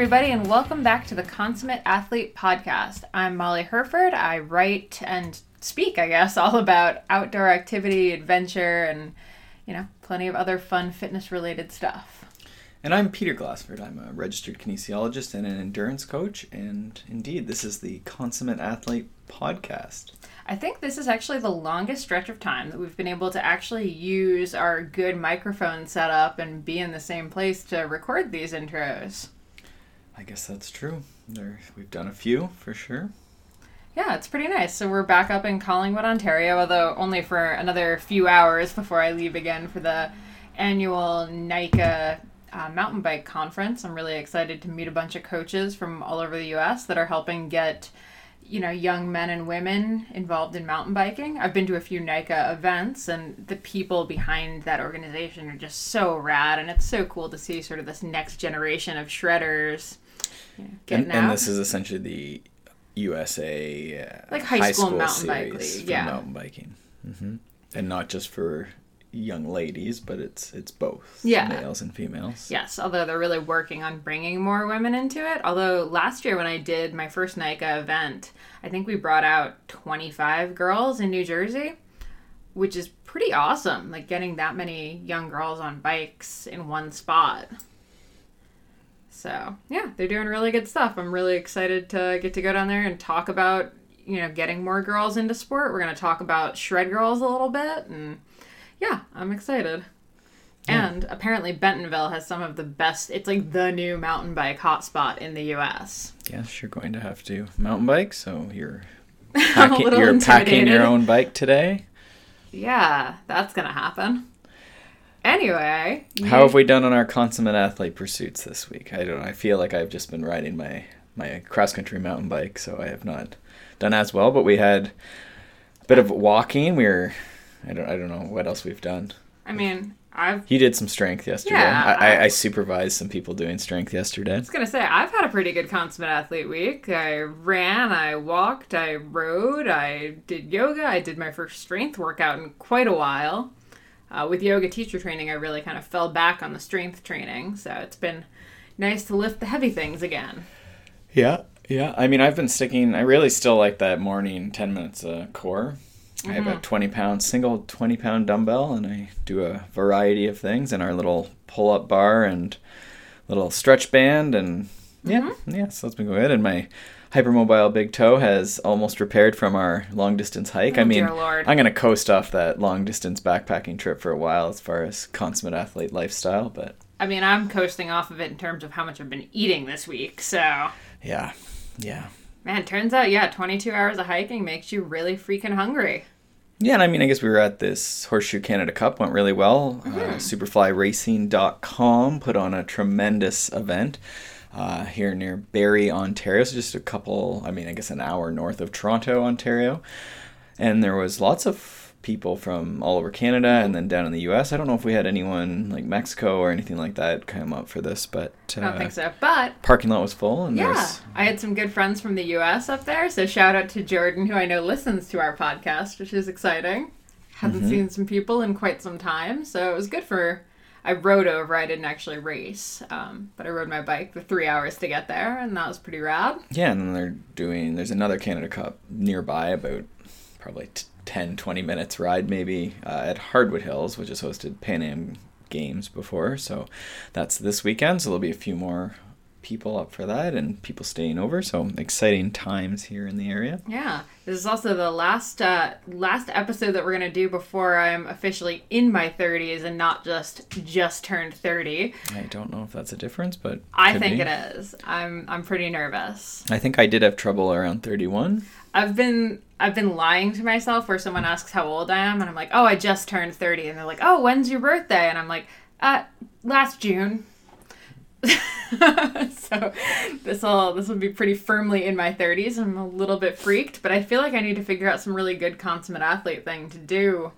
everybody, and welcome back to the Consummate Athlete Podcast. I'm Molly Hurford. I write and speak, I guess, all about outdoor activity, adventure, and, you know, plenty of other fun fitness related stuff. And I'm Peter Glassford. I'm a registered kinesiologist and an endurance coach. And indeed, this is the Consummate Athlete Podcast. I think this is actually the longest stretch of time that we've been able to actually use our good microphone setup and be in the same place to record these intros. I guess that's true. There, we've done a few for sure. Yeah, it's pretty nice. So we're back up in Collingwood, Ontario, although only for another few hours before I leave again for the annual NICA uh, mountain bike conference. I'm really excited to meet a bunch of coaches from all over the U.S. that are helping get you know young men and women involved in mountain biking. I've been to a few NICA events, and the people behind that organization are just so rad, and it's so cool to see sort of this next generation of shredders. You know, getting And, out. and this is essentially the USA uh, Like high school mountain bike league, for yeah. mountain biking, hmm and not just for young ladies, but it's it's both Yeah. males and females. Yes, although they're really working on bringing more women into it. Although last year when I did my first NICA event, I think we brought out 25 girls in New Jersey, which is pretty awesome. Like getting that many young girls on bikes in one spot. So, yeah, they're doing really good stuff. I'm really excited to get to go down there and talk about, you know, getting more girls into sport. We're going to talk about shred girls a little bit and yeah, I'm excited. And apparently Bentonville has some of the best. It's like the new mountain bike hotspot in the U.S. Yes, you're going to have to mountain bike, so you're packing, you're packing your own bike today. Yeah, that's gonna happen. Anyway, How have we done on our consummate athlete pursuits this week? I don't. know. I feel like I've just been riding my my cross country mountain bike, so I have not done as well. But we had a bit of walking. We were. I don't. I don't know what else we've done. I mean, I've You did some strength yesterday. Yeah, I, I, I- I supervised some people doing strength yesterday. I was gonna say I've had a pretty good consummate athlete week. I ran, I walked, I rode, I did yoga. I did my first strength workout in quite a while. Uh, with yoga teacher training, I really kind of fell back on the strength training, so it's been nice to lift the heavy things again. Yeah, yeah. I mean, I've been sticking. I really still like that morning ten minutes uh, core. I have a twenty pound single twenty pound dumbbell, and I do a variety of things in our little pull up bar and little stretch band, and yeah, yeah. So that's been good. And my hypermobile big toe has almost repaired from our long distance hike. I Oh, mean. I'm gonna coast off that long distance backpacking trip for a while as far as consummate athlete lifestyle, but I mean, I'm coasting off of it in terms of how much I've been eating this week. So, yeah, yeah. man, turns out, yeah, 22 hours of hiking makes you really freaking hungry. Yeah, and I mean, I guess we were at this Horseshoe Canada Cup, went really well. Uh, SuperflyRacing.com put on a tremendous event uh, here near Barrie, Ontario. So just a couple, I mean, I guess an hour north of Toronto, Ontario. And there was lots of people from all over Canada and then down in the U.S. I don't know if we had anyone like Mexico or anything like that come up for this, but uh, I don't think so. But parking lot was full. And yeah, there's I had some good friends from the US up there. So, shout out to Jordan, who I know listens to our podcast, which is exciting. Hadn't Mm-hmm. seen some people in quite some time. So, it was good for. I rode over. I didn't actually race, um, but I rode my bike the three hours to get there, and that was pretty rad. Yeah, and then they're doing, there's another Canada Cup nearby, about probably t- 10, 20 minutes ride maybe uh, at Hardwood Hills, which has hosted Pan Am Games before. So that's this weekend. So there'll be a few more people up for that and people staying over. So exciting times here in the area. Yeah, this is also the last uh, last episode that we're gonna do before I'm officially in my 30s and not just just turned 30. I don't know if that's a difference, but I think be. it is. I'm I'm pretty nervous. I think I did have trouble around 31. I've been I've been lying to myself where someone asks how old I am and I'm like, "Oh, I just turned 30." And they're like, "Oh, when's your birthday?" And I'm like, "Uh, last June." so this will this will be pretty firmly in my 30s. I'm a little bit freaked, but I feel like I need to figure out some really good consummate athlete thing to do.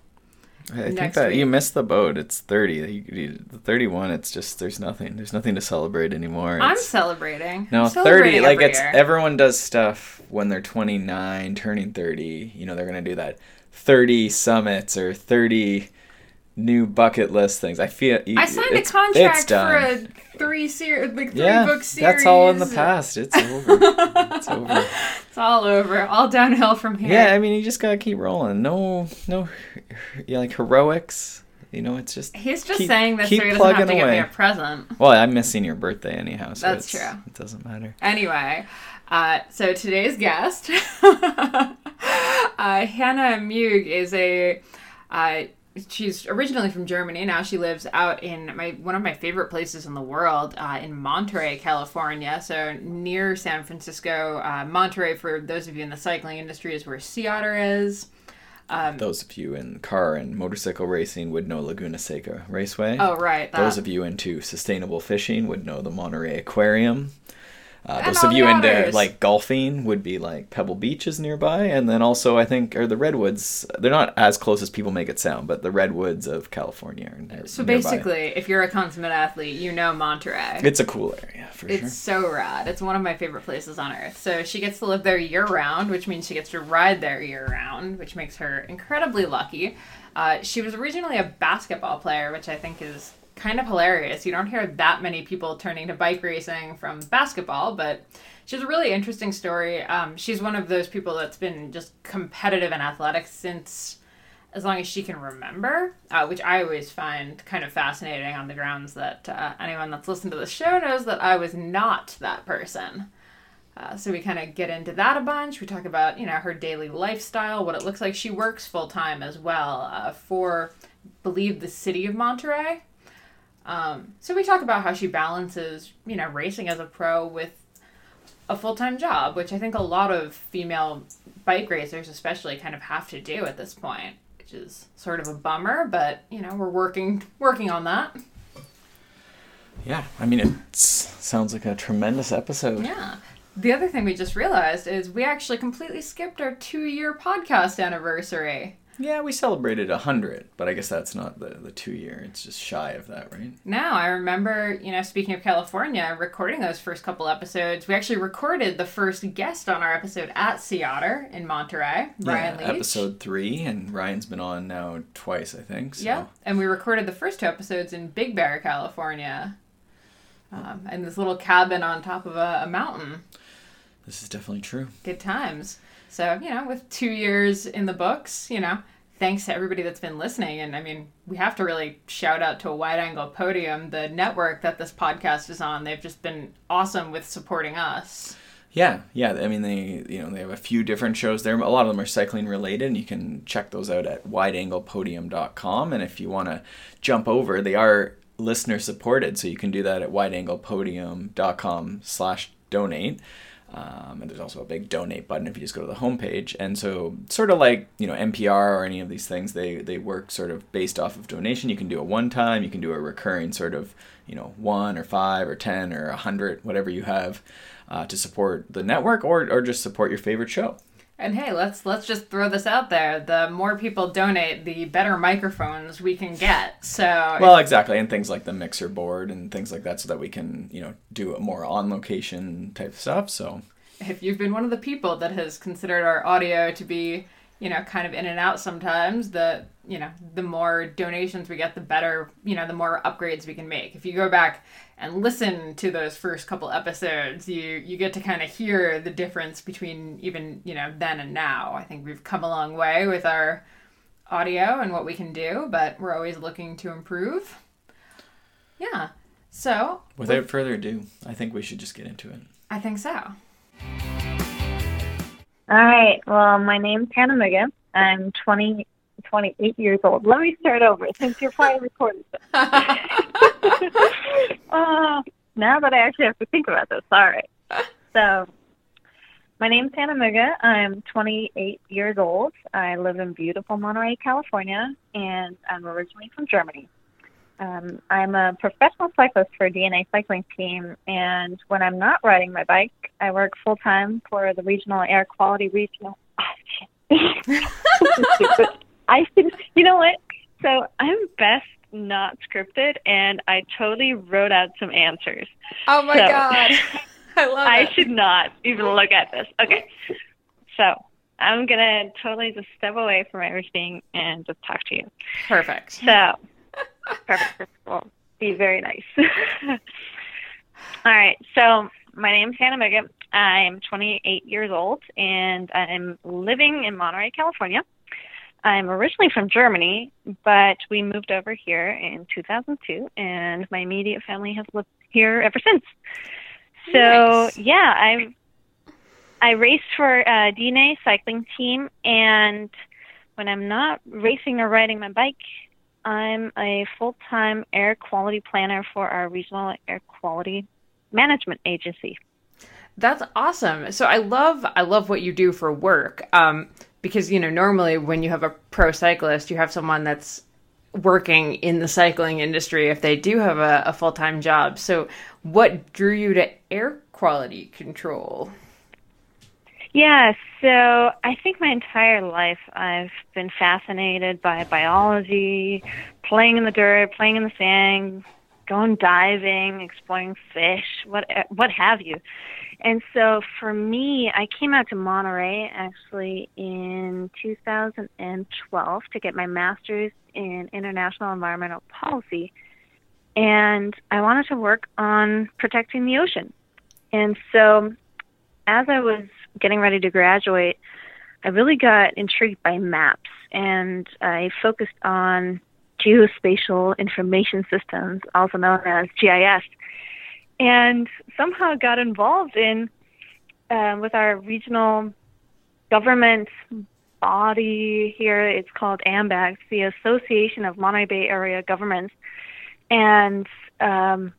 I think that week. you missed the boat. It's 30. You, you, the 31, it's just, there's nothing. There's nothing to celebrate anymore. I'm celebrating. No, I'm 30, like it's year. everyone does stuff when they're 29, turning 30. You know, they're going to do that 30 summits or 30 new bucket list things. I feel I signed a contract for a three series, like three yeah, book series. That's all in the past. It's over. it's over. It's all over. All downhill from here. Yeah, I mean, you just gotta keep rolling. No, no, yeah, like heroics. You know, it's just he's just keep, saying this so he doesn't have to away. get me a present. Well, I'm missing your birthday anyhow, so that's true. It doesn't matter. Anyway, uh, so today's guest, uh, Hanna Muegge, is a. Uh, she's originally from Germany. Now she lives out in my one of my favorite places in the world, uh, in Monterey, California. So near San Francisco. Uh, Monterey, for those of you in the cycling industry, is where Sea Otter is. Um, Those of you in car and motorcycle racing would know Laguna Seca Raceway. Oh, right. That. Those of you into sustainable fishing would know the Monterey Aquarium. Uh, those of you into like golfing would be like Pebble Beach is nearby, and then also I think are the redwoods. They're not as close as people make it sound, but the redwoods of California. Are so basically, if you're a consummate athlete, you know Monterey. It's a cool area for it's sure. It's so rad. It's one of my favorite places on earth. So she gets to live there year round, which means she gets to ride there year round, which makes her incredibly lucky. Uh, she was originally a basketball player, which I think is kind of hilarious. You don't hear that many people turning to bike racing from basketball, but she has a really interesting story. Um, she's one of those people that's been just competitive in athletics since as long as she can remember, uh, which I always find kind of fascinating on the grounds that uh, anyone that's listened to the show knows that I was not that person. Uh, so we kind of get into that a bunch. We talk about you know her daily lifestyle, what it looks like. She works full time as well uh, for, believe the city of Monterey. Um, so we talk about how she balances, you know, racing as a pro with a full time job, which I think a lot of female bike racers, especially, kind of have to do at this point, which is sort of a bummer. But you know, we're working working on that. Yeah, I mean, it sounds like a tremendous episode. Yeah. The other thing we just realized is we actually completely skipped our two year podcast anniversary. Yeah, we celebrated a hundred, but I guess that's not the the two year. It's just shy of that, right? No, I remember, you know, speaking of California, recording those first couple episodes. We actually recorded the first guest on our episode at Sea Otter in Monterey, Ryan yeah, Leech. Episode three, and Ryan's been on now twice, I think. So. Yeah, and we recorded the first two episodes in Big Bear, California, um, in this little cabin on top of a, a mountain. This is definitely true. Good times. So, you know, with two years in the books, you know, thanks to everybody that's been listening. And I mean, we have to really shout out to wide angle podium, the network that this podcast is on. They've just been awesome with supporting us. Yeah, yeah. I mean, they you know they have a few different shows there. A lot of them are cycling related, and you can check those out at wideanglepodium.com. And if you want to jump over, they are listener supported, so you can do that at wideanglepodium.com/donate. Um, and there's also a big donate button if you just go to the homepage. And so, sort of like you know NPR or any of these things, they they work sort of based off of donation. You can do a one time, you can do a recurring sort of you know one or five or ten or a hundred, whatever you have uh, to support the network or or just support your favorite show. And hey, let's let's just throw this out there. The more people donate, the better microphones we can get. So Well, exactly, and things like the mixer board and things like that so that we can, you know, do a more on location type stuff. So if you've been one of the people that has considered our audio to be you know, kind of in and out sometimes, the you know, the more donations we get, the better, you know, the more upgrades we can make. If you go back and listen to those first couple episodes, you you get to kind of hear the difference between even, you know, then and now. I think we've come a long way with our audio and what we can do, but we're always looking to improve. Yeah. So, without with, further ado, I think we should just get into it. I think so. All right. Well, my name's Hanna Muegge. I'm 20, 28 years old. Let me start over since you're probably recording this. uh, now that I actually have to think about this, all right. So, my name's Hanna Muegge. I'm 28 years old. I live in beautiful Monterey, California, and I'm originally from Germany. Um, I'm a professional cyclist for a DNA Cycling Team, and when I'm not riding my bike, I work full time for the Regional Air Quality Regional. I you know what? So I'm best not scripted, and I totally wrote out some answers. Oh my so, god, I love I should not even look at this. Okay, so I'm gonna totally just step away from everything and just talk to you. Perfect. So, perfect. Will be very nice. All right. So, my name's Hanna Muegge. I'm 28 years old, and I'm living in Monterey, California. I'm originally from Germany, but we moved over here in 2002, and my immediate family has lived here ever since. So Nice. yeah, I I race for a DNA cycling team, and when I'm not racing or riding my bike, I'm a full-time air quality planner for our regional air quality management agency. That's awesome. So I love I love what you do for work. Um, because you know normally when you have a pro cyclist, you have someone that's working in the cycling industry if they do have a, a full time job. So what drew you to air quality control? Yeah, so I think my entire life I've been fascinated by biology, playing in the dirt, playing in the sand, going diving, exploring fish, what what have you. And so for me, I came out to Monterey actually in 2012 to get my master's in international environmental policy. And I wanted to work on protecting the ocean. And so as I was getting ready to graduate, I really got intrigued by maps and I focused on geospatial information systems, also known as GIS, and somehow got involved in uh, with our regional government body here. It's called AMBAG, the Association of Monterey Bay Area Governments, and um,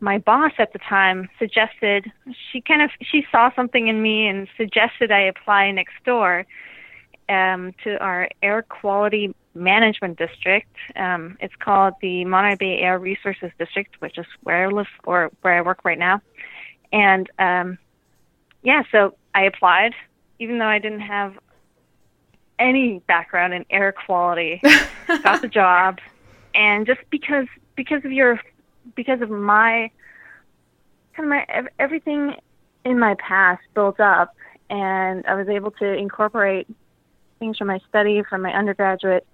my boss at the time suggested she kind of she saw something in me and suggested I apply next door um, to our air quality management district. Um, it's called the Monterey Bay Air Resources District, which is where I live or where I work right now. And um, yeah, so I applied, even though I didn't have any background in air quality. got the job, and just because because of your because of my kind of my everything in my past built up, and I was able to incorporate things from my study, from my undergraduate,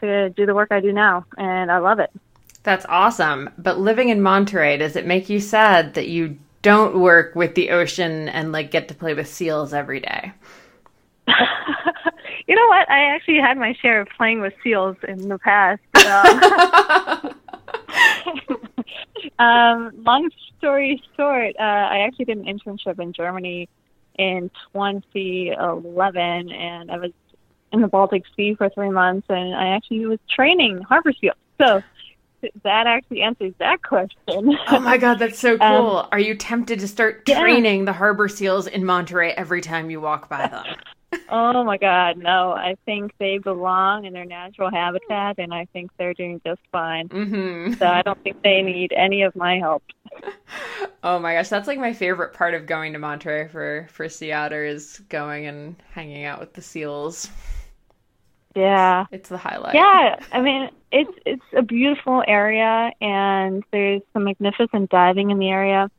to do the work I do now, and I love it. That's awesome. But living in Monterey, does it make you sad that you don't work with the ocean and like get to play with seals every day? you know what? I actually had my share of playing with seals in the past. Um, um, long story short, uh, I actually did an internship in Germany in 2011, and I was in the Baltic Sea for three months, and I actually was training harbor seals. So that actually answers that question. Oh my god, that's so Um, cool. Are you tempted to start yeah. training the harbor seals in Monterey every time you walk by them? oh my God, no! I think they belong in their natural habitat, and I think they're doing just fine. hmm So I don't think they need any of my help. Oh my gosh, that's like my favorite part of going to Monterey for for sea otter is going and hanging out with the seals. Yeah. It's the highlight. Yeah, I mean it's it's a beautiful area and there's some magnificent diving in the area.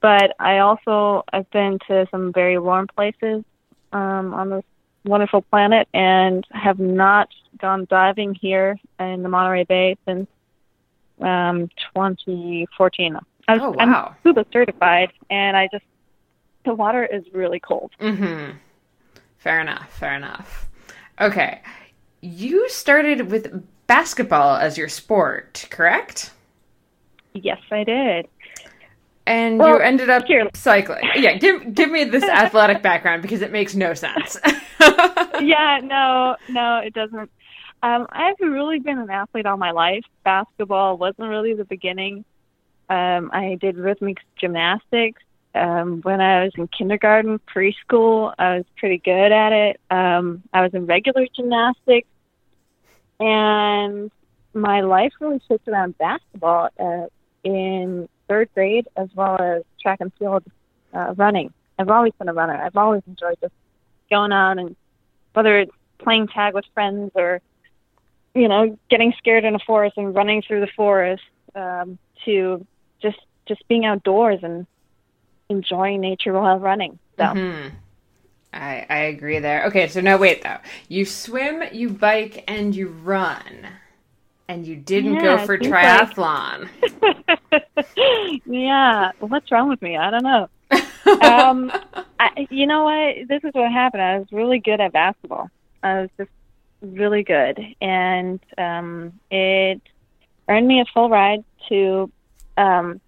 But I also I've been to some very warm places um, on this wonderful planet and have not gone diving here in the Monterey Bay since um, 2014. I was, Oh, wow. I'm scuba certified and I just the water is really cold. Mm-hmm. Fair enough. Fair enough. Okay, you started with basketball as your sport, correct? Yes, I did. And Well, you ended up here- cycling. Yeah, give give me this athletic background because it makes no sense. yeah, no, no, it doesn't. Um, I've really been an athlete all my life. Basketball wasn't really the beginning. Um, I did rhythmic gymnastics. Um, when I was in kindergarten, preschool, I was pretty good at it. Um, I was in regular gymnastics, and my life really shifted around basketball uh, in third grade, as well as track and field uh, running. I've always been a runner. I've always enjoyed just going out and whether it's playing tag with friends or you know getting scared in a forest and running through the forest um, to just just being outdoors and enjoying nature while running so Mhm. I, I agree there. Okay, so no, wait though. You swim, you bike, and you run. And you didn't Yeah, go for seems like- triathlon. yeah, what's wrong with me? I don't know. um, I, you know what? This is what happened. I was really good at basketball. I was just really good, and um, it earned me a full ride to um,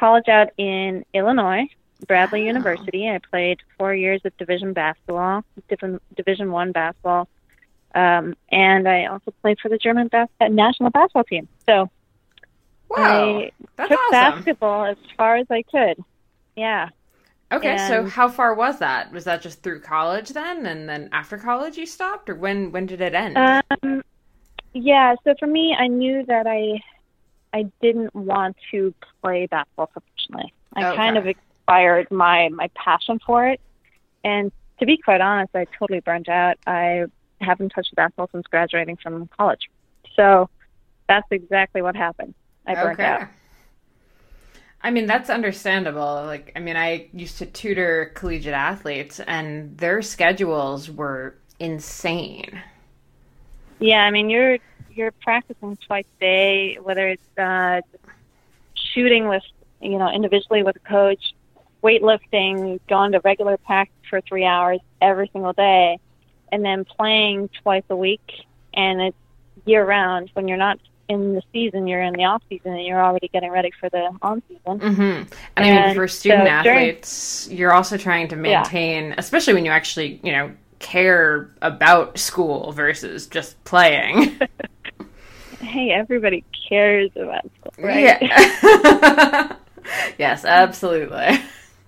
college out in Illinois, Bradley Wow. University. I played four years of Division basketball, Division Division One basketball, um, and I also played for the German bas- uh, national basketball team. So Wow, I that's took awesome. basketball as far as I could. Yeah. Okay, so how far was that? Was that just through college then, and then after college you stopped, or when when did it end? Um, yeah. So for me, I knew that I I didn't want to play basketball professionally. I Okay. kind of expired my my passion for it, and to be quite honest, I totally burnt out. I haven't touched basketball since graduating from college. So that's exactly what happened. I burnt out. I mean, that's understandable. Like, I mean, I used to tutor collegiate athletes, and their schedules were insane. Yeah, I mean you're you're practicing twice a day, whether it's uh, shooting with you know individually with a coach, weightlifting, going to regular practice for three hours every single day, and then playing twice a week, and it's year round. When you're not in the season, you're in the off season, and you're already getting ready for the on season. hmm And I mean, for student so during- athletes, you're also trying to maintain, especially when you actually, you know, care about school versus just playing. Hey, everybody cares about school, right? Yeah. yes, absolutely.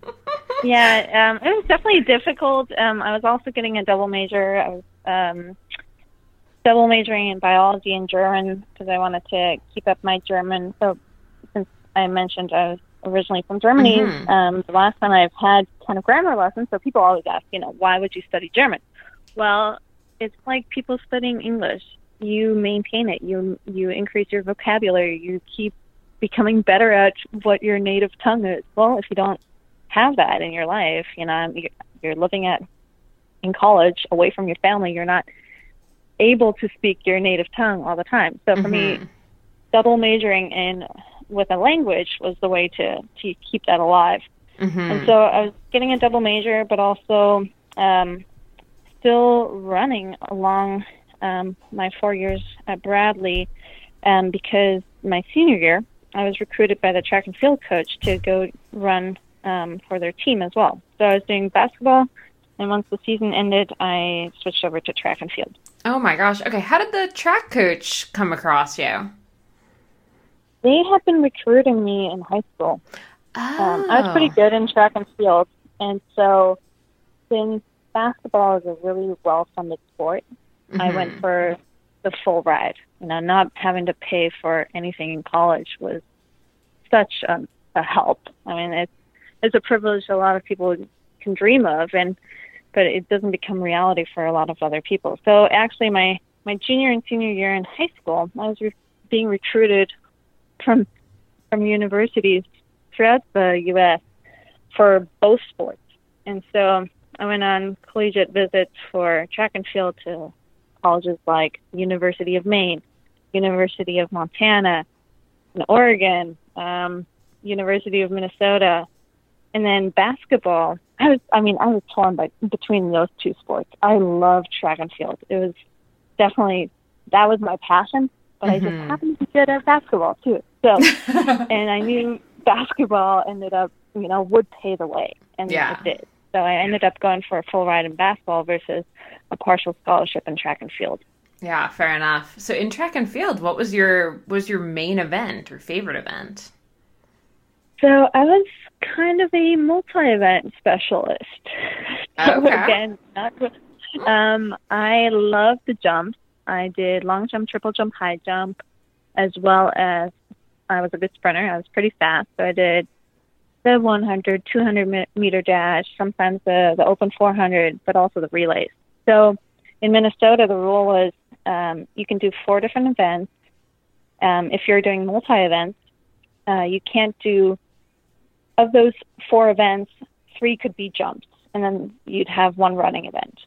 yeah, um, it was definitely difficult. Um, I was also getting a double major. I was um, double majoring in biology and German because I wanted to keep up my German. So, since I mentioned I was originally from Germany, Mhm. um, the last time I've had kind of grammar lessons, so people always ask, you know, why would you study German? Well, it's like people studying English. You maintain it. You you increase your vocabulary. You keep becoming better at what your native tongue is. Well, if you don't have that in your life, you know, you're, you're living at in college away from your family. You're not able to speak your native tongue all the time. So for me, Mhm. double majoring in with a language was the way to to keep that alive. Mhm. And so I was getting a double major, but also um, still running along um, my four years at Bradley um, because my senior year I was recruited by the track and field coach to go run um, for their team as well. So I was doing basketball, and once the season ended, I switched over to track and field. Oh my gosh. Okay, how did the track coach come across you? They had been recruiting me in high school. Um, I was pretty Oh. good in track and field, and so since basketball is a really well-funded sport, I Mhm. went for the full ride. You know, not having to pay for anything in college was such a, a help. I mean, it's it's a privilege a lot of people can dream of, and but it doesn't become reality for a lot of other people. So actually, my my junior and senior year in high school, I was re- being recruited from from universities throughout the U.S. for both sports, and so I went on collegiate visits for track and field to colleges like University of Maine, University of Montana, and Oregon, um, University of Minnesota, and then basketball. I was, I mean, I was torn by between those two sports. I love track and field. It was definitely that was my passion, but I just Mhm. happened to be good at basketball too. So, and I knew basketball ended up, you know, would pay the way, and Yeah. it did. So I ended up going for a full ride in basketball versus a partial scholarship in track and field. yeah, fair enough. So in track and field, what was your was your main event or favorite event? So I was kind of a multi-event specialist. So again, not um, I love the jumps. I did long jump, triple jump, high jump, as well as I was a good sprinter. I was pretty fast, so I did the 100, 200 meter dash, sometimes the the open 400, but also the relays. So in Minnesota, the rule was um, you can do four different events. Um, if you're doing multi events, uh, you can't do of those four events, three could be jumps. and then you'd have one running event.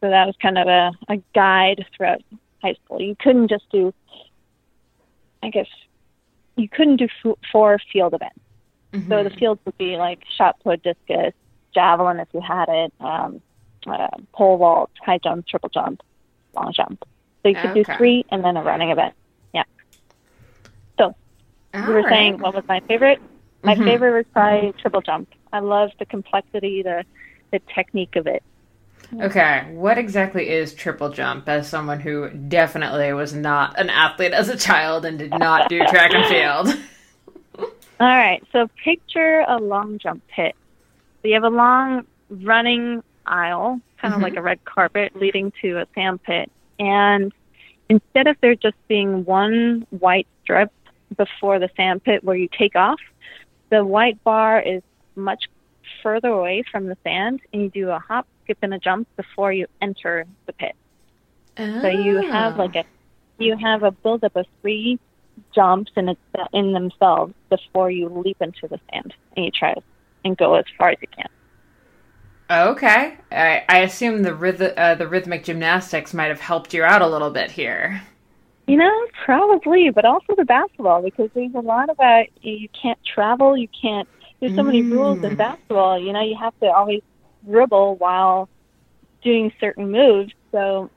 So that was kind of a, a guide throughout high school. You couldn't just do, I guess, you couldn't do f- four field events. Mm-hmm. So the fields would be like shot put, discus, javelin if you had it, um, uh, pole vault, high jump, triple jump, long jump. So you could okay. do three and then a running event. Yeah. So All you were right. saying what was my favorite? My mm-hmm. favorite was probably triple jump. I love the complexity, the the technique of it. Okay, what exactly is triple jump as someone who definitely was not an athlete as a child and did not do track and field? All right, so picture a long jump pit. So you have a long running aisle, kind of mm-hmm. like a red carpet leading to a sand pit. And instead of there just being one white strip before the sand pit where you take off, the white bar is much further away from the sand and you do a hop, skip, and a jump before you enter the pit. Oh. So you have like a you have a buildup of three jumps in it, in themselves before you leap into the sand and you try and go as far as you can. Okay, I, I assume the uh, the rhythmic gymnastics might have helped you out a little bit here. You know, probably, but also the basketball because there's a lot about you can't travel, you can't there's so many rules in mm. basketball. You know, you have to always dribble while doing certain moves. So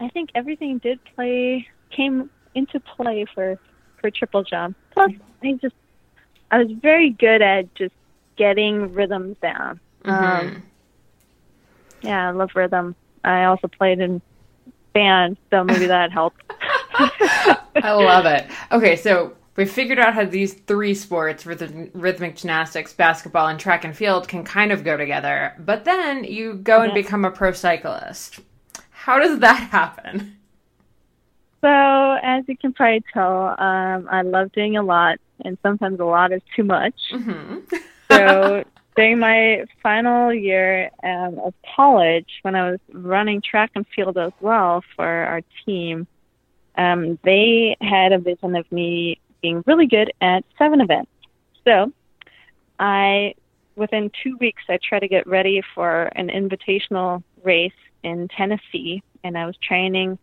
I think everything did play came into play for for triple jump. Plus, I just I was very good at just getting rhythms down. Mm-hmm. Um, yeah, I love rhythm. I also played in band, so maybe that helped. I love it. Okay, so we figured out how these three sports rhythmic gymnastics basketball and track and field can kind of go together but then you go and become a pro cyclist how does that happen so as you can probably tell um, i love doing a lot and sometimes a lot is too much mm-hmm. so during my final year um, of college when i was running track and field as well for our team um, they had a vision of me being really good at seven events. So I, within two weeks, I tried to get ready for an invitational race in Tennessee, and I was training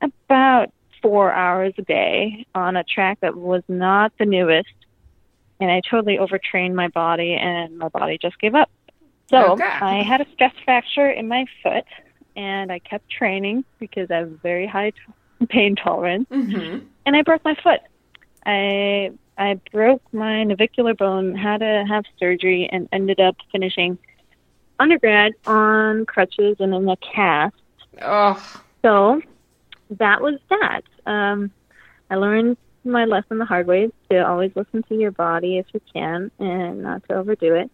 about four hours a day on a track that was not the newest. And I totally overtrained my body, and my body just gave up. So okay. I had a stress fracture in my foot, and I kept training because I have very high t- pain tolerance, mm-hmm. and I broke my foot. I I broke my navicular bone, had to have surgery, and ended up finishing undergrad on crutches and in a cast. Oh. So that was that. Um, I learned my lesson the hard way to always listen to your body if you can and not to overdo it.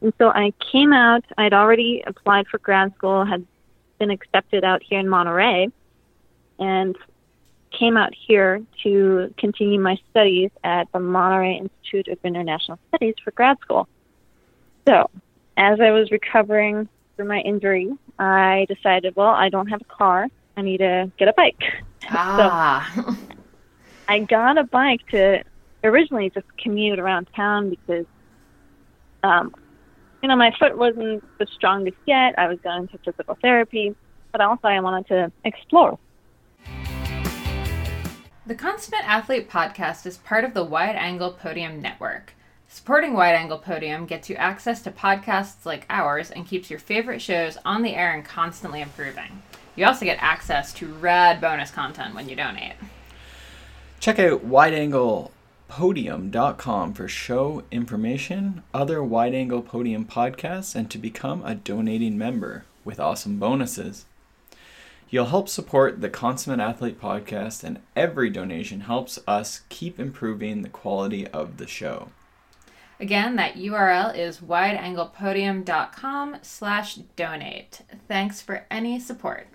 And so I came out, I'd already applied for grad school, had been accepted out here in Monterey, and came out here to continue my studies at the Monterey Institute of International Studies for grad school. So, as I was recovering from my injury, I decided, well, I don't have a car. I need to get a bike. Ah. so, I got a bike to originally just commute around town because, um, you know, my foot wasn't the strongest yet. I was going to physical therapy, but also I wanted to explore the Consummate Athlete podcast is part of the Wide Angle Podium Network. Supporting Wide Angle Podium gets you access to podcasts like ours and keeps your favorite shows on the air and constantly improving. You also get access to rad bonus content when you donate. Check out wideanglepodium.com for show information, other Wide Angle Podium podcasts, and to become a donating member with awesome bonuses. You'll help support the Consummate Athlete podcast, and every donation helps us keep improving the quality of the show. Again, that URL is wideanglepodium.com slash donate. Thanks for any support.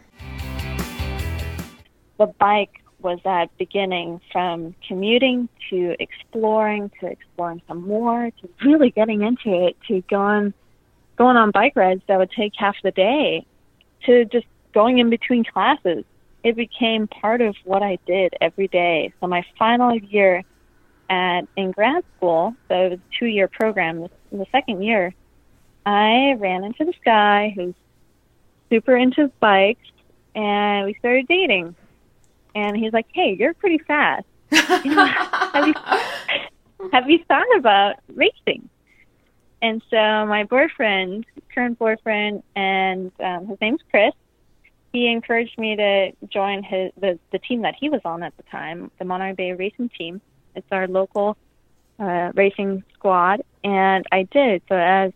The bike was that beginning from commuting to exploring to exploring some more to really getting into it to going going on bike rides that would take half the day to just going in between classes. It became part of what I did every day. So my final year at in grad school, so it was a two year program. The, the second year, I ran into this guy who's super into bikes, and we started dating. And he's like, "Hey, you're pretty fast. Have you have you thought about racing?" And so my boyfriend, current boyfriend, and um, his name's Chris. He encouraged me to join his the the team that he was on at the time, the Monterey Bay Racing Team. It's our local uh, racing squad, and I did. So as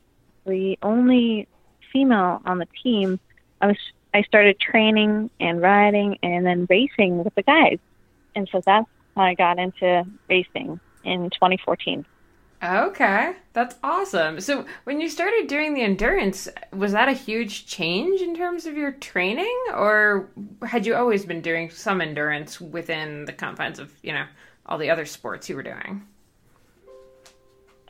the only female on the team, I was I started training and riding and then racing with the guys, and so that's how I got into racing in 2014. Okay, that's awesome. So, when you started doing the endurance, was that a huge change in terms of your training, or had you always been doing some endurance within the confines of, you know, all the other sports you were doing?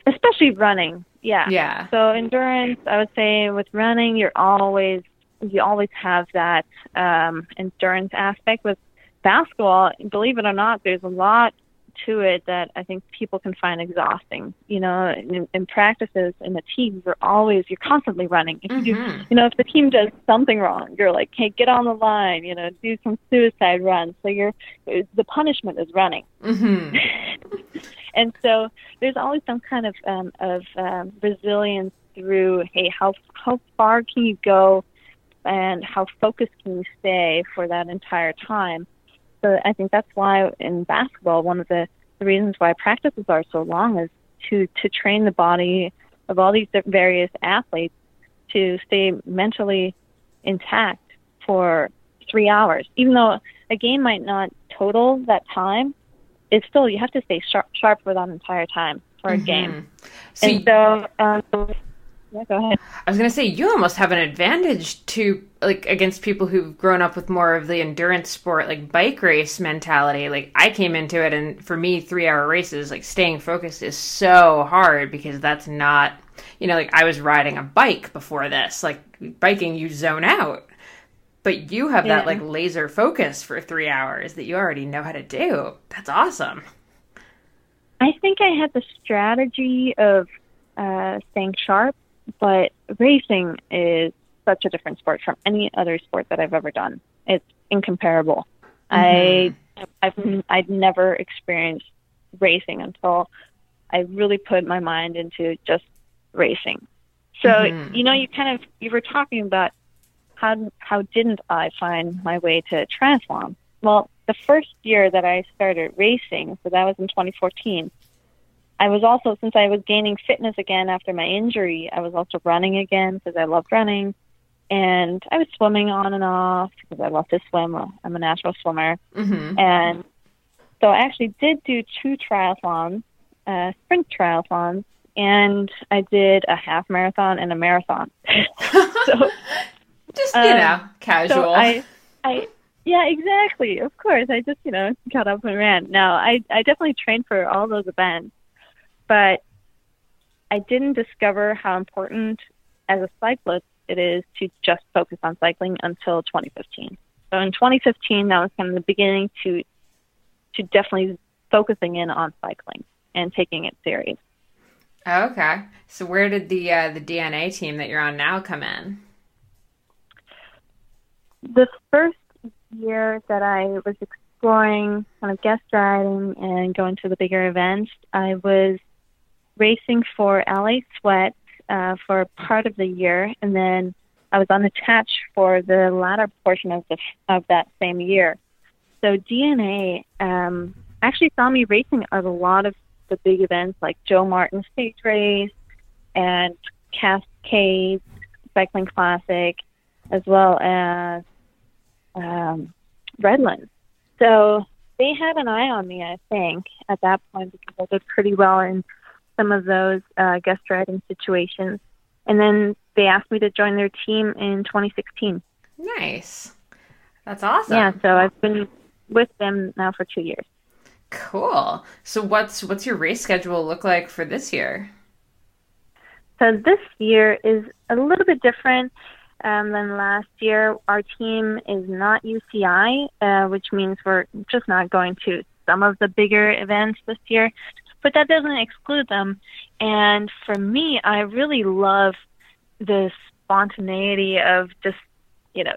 Especially running, yeah. Yeah. So endurance, I would say, with running, you're always you always have that um, endurance aspect. With basketball, believe it or not, there's a lot to it that I think people can find exhausting. You know, in, in practices in the team, you're always you're constantly running. If you Mhm. you know if the team does something wrong, you're like, hey, get on the line. You know, do some suicide runs. So you're the punishment is running. hmm and so there's always some kind of um, of um, resilience through hey how how far can you go and how focused can you stay for that entire time? So i think that's why in basketball one of the, the reasons why practices are so long is to to train the body of all these different various athletes to stay mentally intact for three hours. Even though a game might not total that time it's still you have to stay sharp sharp for that entire time for a game. So, and so, um, yeah, go ahead. I was gonna say you almost have an advantage to like against people who've grown up with more of the endurance sport, like bike race mentality. Like I came into it, and for me, three hour races, like staying focused is so hard because that's not, you know, like I was riding a bike before this. Like biking, you zone out, but you have that like laser focus for three hours that you already know how to do. That's awesome. I think I had the strategy of uh, staying sharp, but racing is such a different sport from any other sport that I've ever done. It's incomparable. I I've I'd never experienced racing until I really put my mind into just racing. So Mhm. you know, you kind of you were talking about how how didn't I find my way to triathlon? Well, the first year that I started racing, so that was in 2014. I was also since I was gaining fitness again after my injury, I was also running again because I loved running, and I was swimming on and off because I love to swim. I'm a natural swimmer, hmm and so I actually did do two triathlons, uh, sprint triathlons, and I did a half marathon and a marathon. so Just you Um, know, casual. so I, I, yeah, exactly. Of course, I just you know got up and ran. No, I I definitely trained for all those events, but I didn't discover how important as a cyclist it is to just focus on cycling until 2015. So in 2015, that was kind of the beginning to to definitely focusing in on cycling and taking it serious. Okay. So where did the uh, the DNA team that you're on now come in? the first year that I was exploring kind of guest riding and going to the bigger events, I was racing for LA Sweat uh, for part of the year, and then I was on unattached for the latter portion of the of that same year. So DNA um, actually saw me racing at a lot of the big events like Joe Martin Stage Race and Cascade Cycling Classic, as well as um, Redlands. So they had an eye on me, I think, at that point because I did pretty well in some of those uh, guest riding situations. And then they asked me to join their team in 2016. Nice. That's awesome. Yeah, so I've been with them now for two years. Cool. So what's what's your race schedule look like for this year? So this year is a little bit different um, than last year. Our team is not UCI, uh, which means we're just not going to some of the bigger events this year, but that doesn't exclude them. And for me, I really love the spontaneity of just, you know,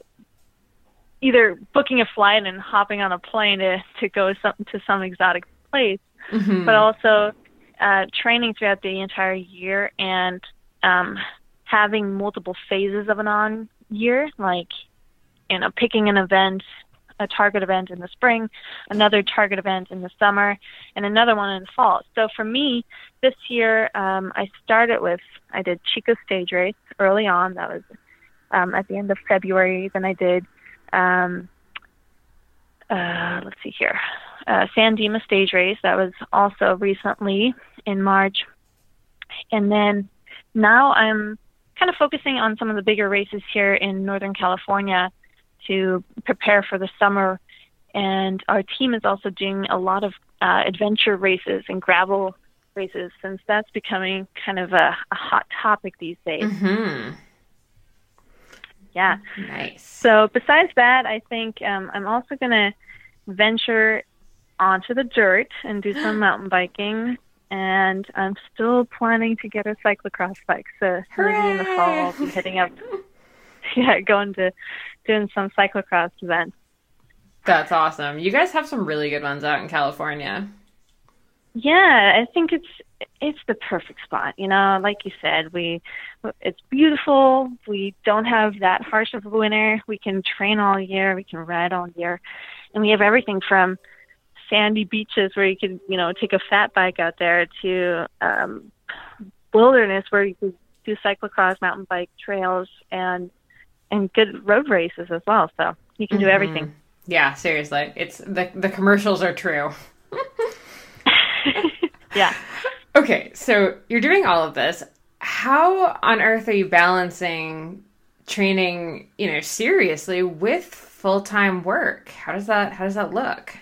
either booking a flight and hopping on a plane to, to go some, to some exotic place, Mhm. but also uh, training throughout the entire year and um, having multiple phases of an on year, like you know, picking an event, a target event in the spring, another target event in the summer, and another one in the fall. So for me, this year um, I started with I did Chico stage race early on. That was um, at the end of February. Then I did. Um, uh, let's see here, uh, San Dimas stage race. That was also recently in March. And then now I'm kind of focusing on some of the bigger races here in Northern California to prepare for the summer. And our team is also doing a lot of uh, adventure races and gravel races since that's becoming kind of a, a hot topic these days. Mhm. Yeah. Nice. So besides that, I think um, I'm also going to venture onto the dirt and do some mountain biking. And I'm still planning to get a cyclocross bike. So maybe in the fall I'll be heading up, yeah, going to doing some cyclocross events. That's awesome. You guys have some really good ones out in California. Yeah, I think it's it's the perfect spot. You know, like you said, we it's beautiful. We don't have that harsh of a winter. We can train all year. We can ride all year, and we have everything from sandy beaches where you can you know take a fat bike out there to um, wilderness where you can do cyclocross, mountain bike trails, and and good road races as well. So you can do everything. Yeah, seriously. It's the the commercials are true. Yeah. Okay, so you're doing all of this. How on earth are you balancing training, you know, seriously with full-time work? How does that how does that look?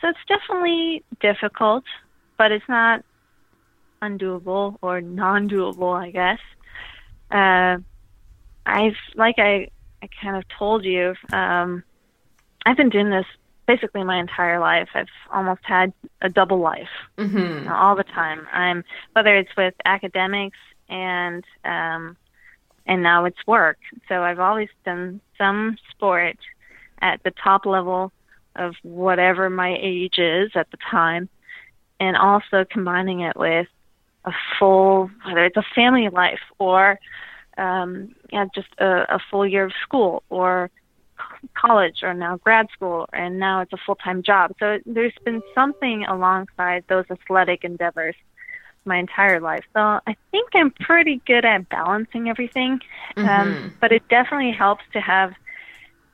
So it's definitely difficult, but it's not undoable or non-doable, I guess. Uh, I've like I I kind of told you, um, I've been doing this basically my entire life. I've almost had a double life Mhm. all the time. I'm whether it's with academics and um, and now it's work. So I've always done some sport at the top level of whatever my age is at the time, and also combining it with a full whether it's a family life or um, yeah, just a, a full year of school or college or now grad school and now it's a full-time job. So there's been something alongside those athletic endeavors my entire life. So i think i'm pretty good at balancing everything Mhm. um, but it definitely helps to have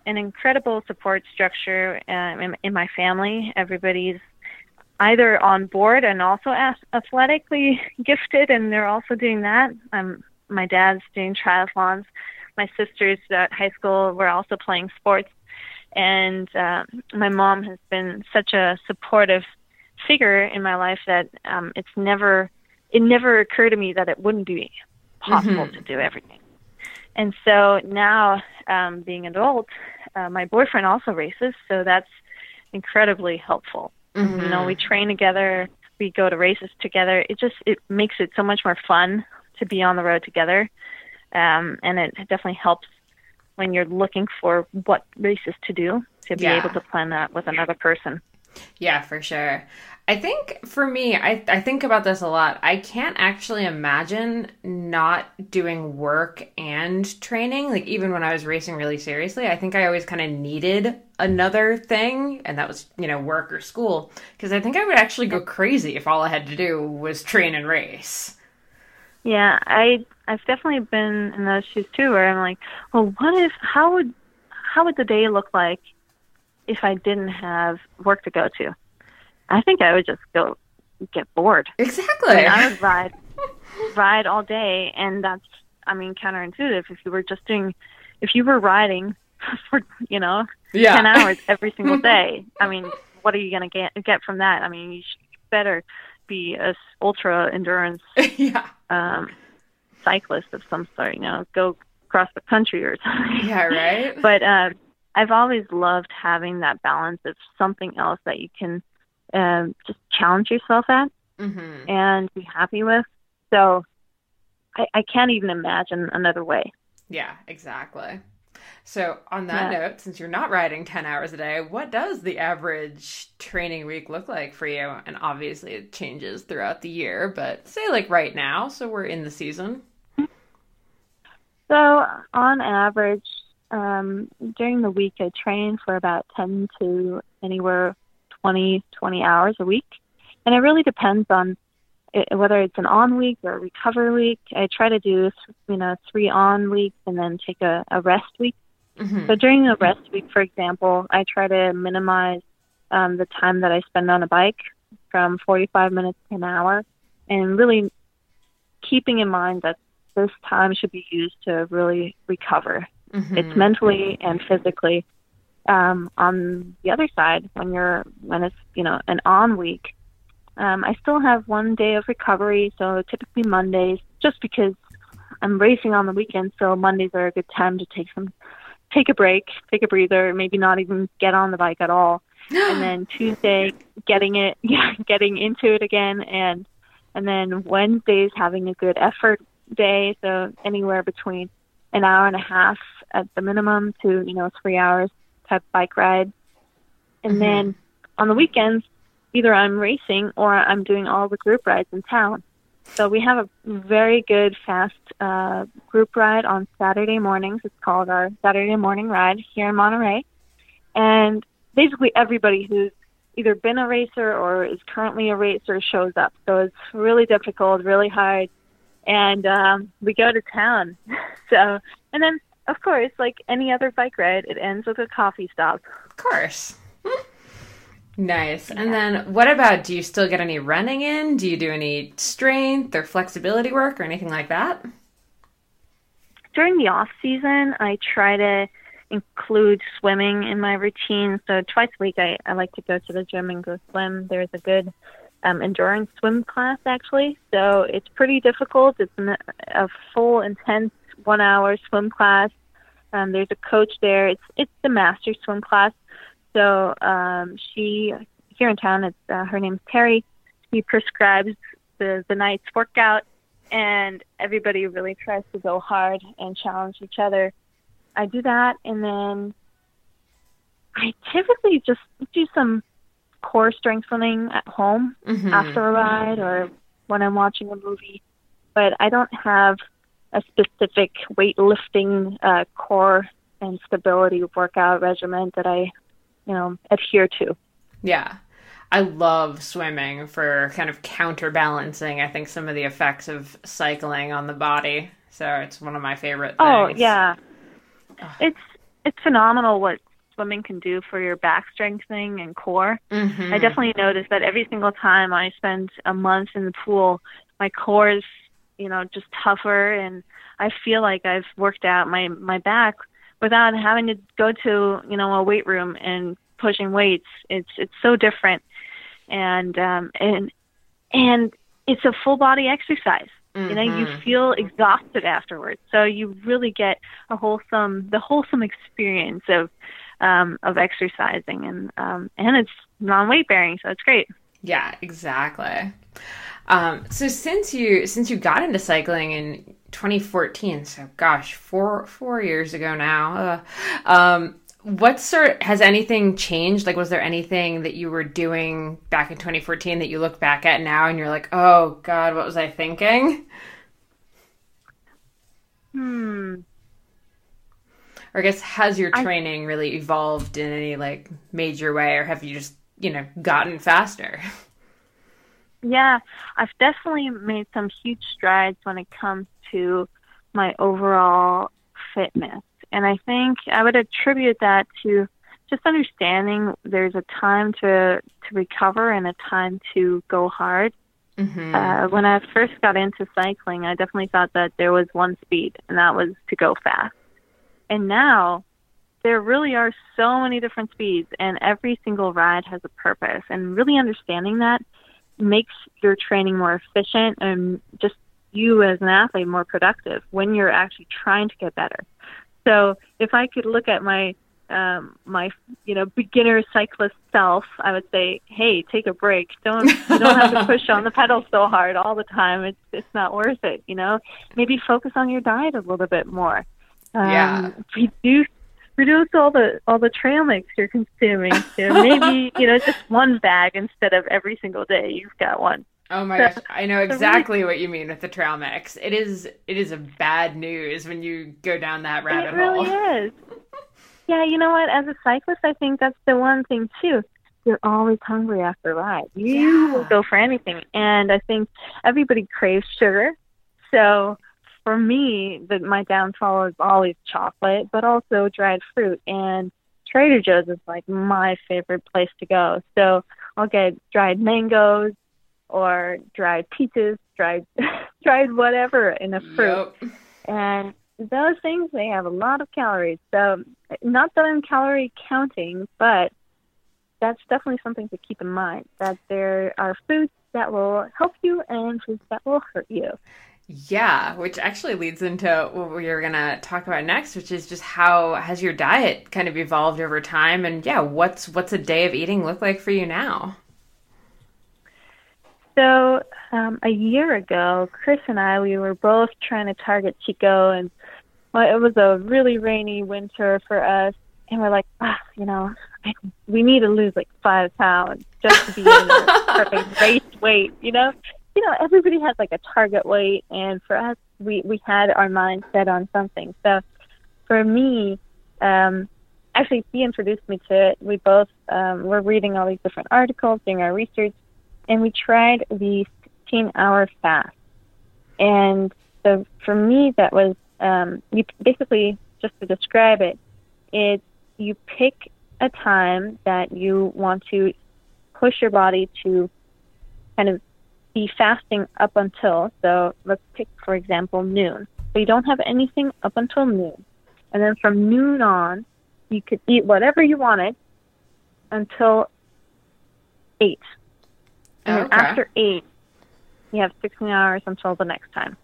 an incredible support structure um, in, in my family. Everybody's either on board and also as- athletically gifted and they're also doing that. Um, my dad's doing triathlons. My sisters at high school were also playing sports. And uh, my mom has been such a supportive figure in my life that um, it's never it never occurred to me that it wouldn't be possible Mhm. to do everything. And so now um, being an adult uh, my boyfriend also races so that's incredibly helpful. You know we train together we go to races together. It just it makes it so much more fun to be on the road together um, and it definitely helps when you're looking for what races to do to be Yeah. able to plan that with another person Yeah, for sure. I think for me, I, I think about this a lot. I can't actually imagine not doing work and training. Like, even when I was racing really seriously, I think I always kind of needed another thing, and that was, you know, work or school. Because I think I would actually go crazy if all I had to do was train and race. Yeah i i've definitely been in those shoes too where i'm like well what if how would how would the day look like if i didn't have work to go to i think i would just go get bored Exactly. I, mean, I would ride ride all day and that's i mean counterintuitive if you were just doing if you were riding for you know yeah. 10 hours every single day i mean what are you going to get get from that i mean you should better be a s- ultra endurance yeah. um cyclist of some sort you know go across the country or something Yeah, right? but uh, I've always loved having that balance of something else that you can um, just challenge yourself at hmm and be happy with. So I, I can't even imagine another way. Yeah, exactly. So, on that yeah. note, since you're not riding 10 hours a day, what does the average training week look like for you? And obviously, it changes throughout the year, but say like right now, so we're in the season. So, on average, um, during the week, I train for about 10 to anywhere 20, 20 hours a week. And it really depends on it, whether it's an on week or a recover week. I try to do, you know, three on weeks and then take a, a rest week. Mm-hmm. So during the rest week, for example, I try to minimize um, the time that I spend on a bike from 45 minutes to an hour and really keeping in mind that this time should be used to really recover. Mm-hmm. It's mentally and physically. Um, on the other side, when you're when it's you know an on week, um, I still have one day of recovery, so typically Mondays, just because I'm racing on the weekend, so Mondays are a good time to take some take a break, take a breather, maybe not even get on the bike at all. and then Tuesday getting it yeah, getting into it again and and then Wednesdays having a good effort day, so anywhere between an hour and a half at the minimum to, you know, three hours type bike ride. And mm-hmm. then on the weekends, either I'm racing or I'm doing all the group rides in town. So we have a very good fast uh, group ride on Saturday mornings. It's called our Saturday morning ride here in Monterey. And basically everybody who's either been a racer or is currently a racer shows up. So it's really difficult, really hard and um, we go to town. so, and then of course, like any other bike ride, it ends with a coffee stop. Of course. Nice. Yeah. And then what about do you still get any running in? Do you do any strength or flexibility work or anything like that? During the off season, I try to include swimming in my routine. So twice a week I, I like to go to the gym and go swim. There's a good um, endurance swim class actually. So it's pretty difficult. It's an, a full, intense one-hour swim class. Um, there's a coach there. It's it's the master swim class. So um, she here in town. It's uh, her name's Terry. She prescribes the the night's workout, and everybody really tries to go hard and challenge each other. I do that, and then I typically just do some core strengthening at home mm-hmm. after a ride or when I'm watching a movie. But I don't have a specific weightlifting uh, core and stability workout regimen that I, you know, adhere to. Yeah. I love swimming for kind of counterbalancing, I think, some of the effects of cycling on the body. So it's one of my favorite oh, things. Oh, yeah. Ugh. It's it's phenomenal what swimming can do for your back strengthening and core. Mm-hmm. I definitely noticed that every single time I spend a month in the pool, my core is, you know, just tougher and I feel like I've worked out my my back without having to go to, you know, a weight room and pushing weights. It's it's so different. And um and and it's a full body exercise. Mm-hmm. You know, you mm-hmm. feel exhausted afterwards. So you really get a wholesome the wholesome experience of um, of exercising, and um, and it's non weight bearing, so it's great. Yeah, exactly. Um, so since you since you got into cycling in 2014, so gosh, four four years ago now. Uh, um, what sort has anything changed? Like, was there anything that you were doing back in 2014 that you look back at now and you're like, oh God, what was I thinking? Hmm. Or I guess has your training I, really evolved in any like major way, or have you just you know gotten faster? Yeah, I've definitely made some huge strides when it comes to my overall fitness, and I think I would attribute that to just understanding there's a time to to recover and a time to go hard. Mm-hmm. Uh, when I first got into cycling, I definitely thought that there was one speed, and that was to go fast. And now there really are so many different speeds, and every single ride has a purpose. And really understanding that makes your training more efficient and just you as an athlete more productive when you're actually trying to get better. So if I could look at my um, my you know beginner cyclist self, I would say, hey, take a break. Don't you don't have to push on the pedal so hard all the time. It's it's not worth it. You know, maybe focus on your diet a little bit more. Um, yeah. Reduce reduce all the all the trail mix you're consuming to maybe you know just one bag instead of every single day you've got one. Oh my gosh, I know exactly what you mean with the trail mix. It is it is a bad news when you go down that rabbit it really hole. is. Yeah, you know what? As a cyclist, I think that's the one thing too. You're always hungry after a ride. You Yeah. will go for anything, and I think everybody craves sugar. So for me, the, my downfall is always chocolate, but also dried fruit. And Trader Joe's is like my favorite place to go. So I'll get dried mangoes or dried peaches, dried dried whatever in a fruit Yep. and those things they have a lot of calories so not that i'm calorie counting but that's definitely something to keep in mind that there are foods that will help you and foods that will hurt you Yeah, which actually leads into what we are going to talk about next, which is just how has your diet kind of evolved over time? And yeah, what's what's a day of eating look like for you now? so um, a year ago chris and i we were both trying to target chico and well, it was a really rainy winter for us. And we're like ah you know we need to lose like five pounds just to be in the perfect race weight you know you know everybody has like a target weight and for us we we had our mind set on something. So for me um actually he introduced me to it. We both um were reading all these different articles doing our research and we tried the 16 hour fast and so for me that was um you basically just to describe it it's you pick a time that you want to push your body to kind of be fasting up until so let's pick for example noon. So you don't have anything up until noon. And then from noon on you could eat whatever you wanted until eight. And then after eight you have 16 hours until the next time.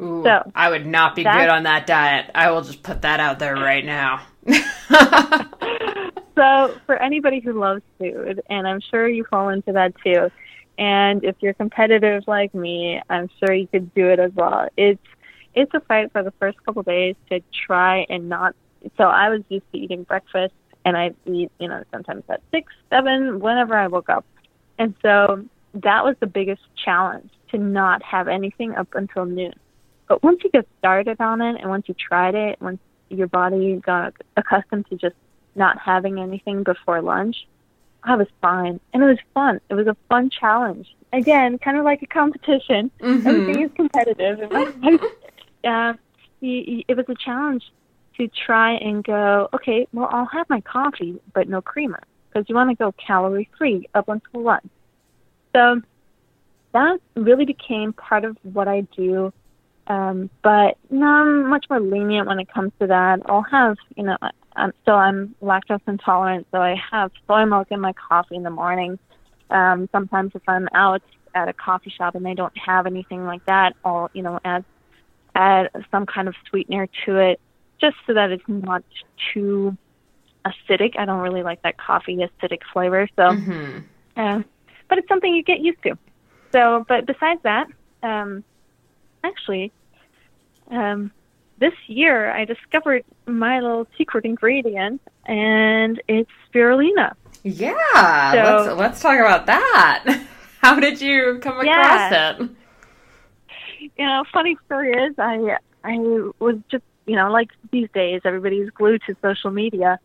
Ooh, So, I would not be good on that diet. I will just put that out there right now. So, for anybody who loves food, and I'm sure you fall into that too, and if you're competitive like me, I'm sure you could do it as well. It's it's a fight for the first couple days to try and not. So I was used to eating breakfast, and I eat, you know, sometimes at six, seven, whenever I woke up, and so that was the biggest challenge to not have anything up until noon. But once you get started on it, and once you tried it, once your body got accustomed to just not having anything before lunch, I was fine. And it was fun. It was a fun challenge. Again, kind of like a competition. Mhm. Everything is competitive. my uh, it was a challenge to try and go, okay, well, I'll have my coffee, but no creamer. Because you want to go calorie free up until lunch. So that really became part of what I do um, but no, I'm much more lenient when it comes to that. I'll have, you know, I'm still I'm lactose intolerant, so I have soy milk in my coffee in the morning. Um, sometimes if I'm out at a coffee shop and they don't have anything like that, I'll, you know, add add some kind of sweetener to it, just so that it's not too acidic. I don't really like that coffee acidic flavor, so. Mhm. Uh, but it's something you get used to. So, but besides that, um, actually, um, this year I discovered my little secret ingredient, and it's spirulina. Yeah, So- let's let's talk about that. How did you come across Yeah. it? You know, funny story is I I was just you know like these days everybody's glued to social media,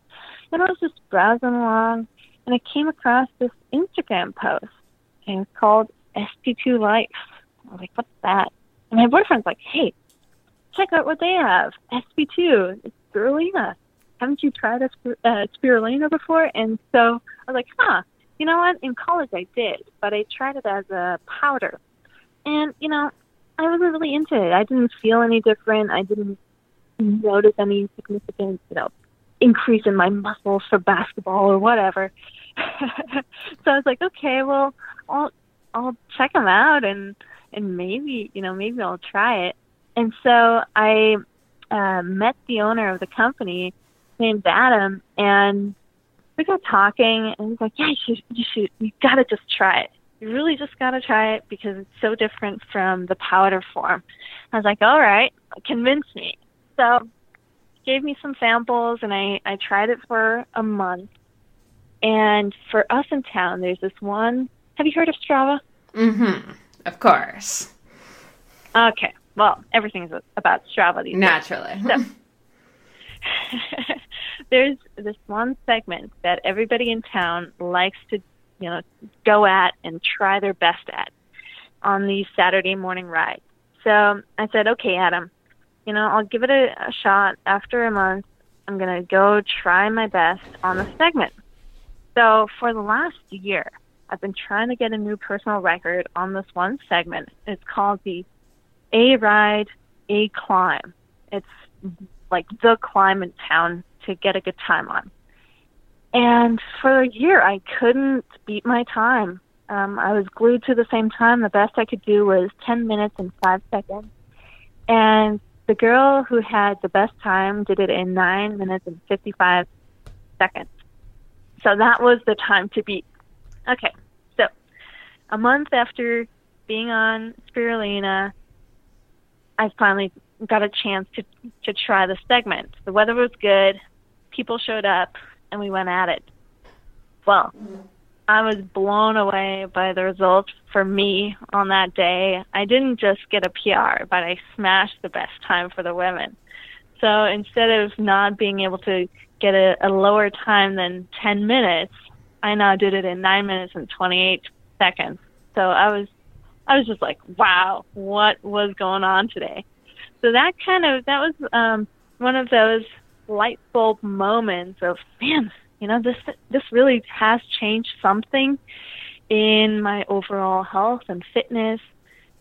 and I was just browsing along, and I came across this Instagram post, and it's called SP2 Life. I was like, what's that? And my boyfriend's like, hey, check out what they have. SP2, it's spirulina. Haven't you tried a uh, spirulina before? And so I was like, huh. You know what? In college I did, but I tried it as a powder. And, you know, I wasn't really into it. I didn't feel any different. I didn't notice any significant, you know, increase in my muscles for basketball or whatever. so I was like, okay, well, I'll I'll check them out and and maybe you know maybe I'll try it. And so I uh, met the owner of the company, named Adam, and we got talking, and he's like, "Yeah, you should, you should, you gotta just try it. You really just gotta try it because it's so different from the powder form." I was like, "All right, convince me." So, he gave me some samples, and I I tried it for a month. And for us in town, there's this one. Have you heard of Strava? Mm-hmm. Of course. Okay. Well, everything's about Strava these days. Naturally. So, there's this one segment that everybody in town likes to, you know, go at and try their best at on these Saturday morning rides. So I said, okay, Adam, you know, I'll give it a, a shot. After a month, I'm going to go try my best on the segment. So for the last year, I've been trying to get a new personal record on this one segment. It's called the A Ride, A Climb. It's like the climb in town to get a good time on. And for a year, I couldn't beat my time. Um, I was glued to the same time. The best I could do was 10 minutes and 5 seconds. And the girl who had the best time did it in 9 minutes and 55 seconds. So that was the time to beat. Okay, so a month after being on spirulina, I finally got a chance to to try the segment. The weather was good, people showed up, and we went at it. Well, I was blown away by the results for me on that day. I didn't just get a PR, but I smashed the best time for the women. So instead of not being able to get a, a lower time than 10 minutes, I now did it in 9 minutes and 28 seconds. So I was I was just like, wow, what was going on today? So that kind of that was um one of those light bulb moments of man, you know, this this really has changed something in my overall health and fitness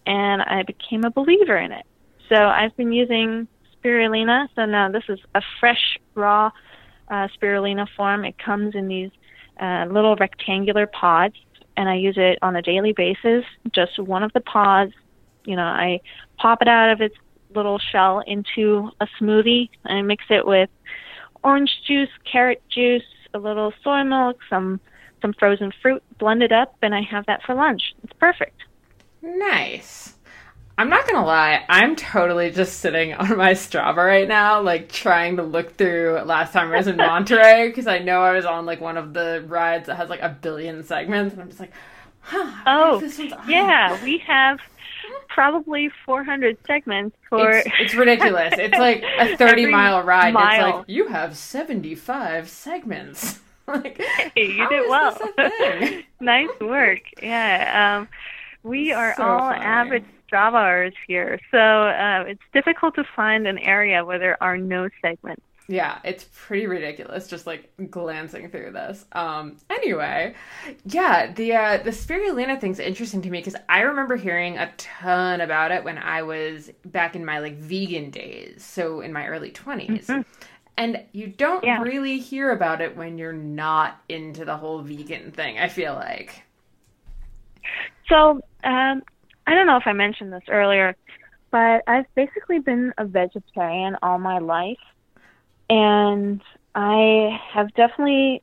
and I became a believer in it. So I've been using spirulina. So now this is a fresh raw uh, spirulina form. It comes in these uh, little rectangular pods, and I use it on a daily basis. Just one of the pods, you know, I pop it out of its little shell into a smoothie and I mix it with orange juice, carrot juice, a little soy milk, some some frozen fruit, blend it up, and I have that for lunch. It's perfect. Nice. I'm not gonna lie, I'm totally just sitting on my Strava right now, like trying to look through last time I was in Monterey because I know I was on like one of the rides that has like a billion segments, and I'm just like, huh. Oh, yeah, we have probably 400 segments for. It's, it's ridiculous. It's like a 30 mile ride. Mile. It's like you have 75 segments. like, hey, you did well. nice work. Yeah. Um, we are so all funny. avid Stravars here, so uh, it's difficult to find an area where there are no segments. Yeah, it's pretty ridiculous just like glancing through this. Um anyway, yeah, the uh the spirulina thing's interesting to me because I remember hearing a ton about it when I was back in my like vegan days, so in my early 20s. Mm-hmm. And you don't yeah. really hear about it when you're not into the whole vegan thing, I feel like. So, um I don't know if I mentioned this earlier, but I've basically been a vegetarian all my life. And I have definitely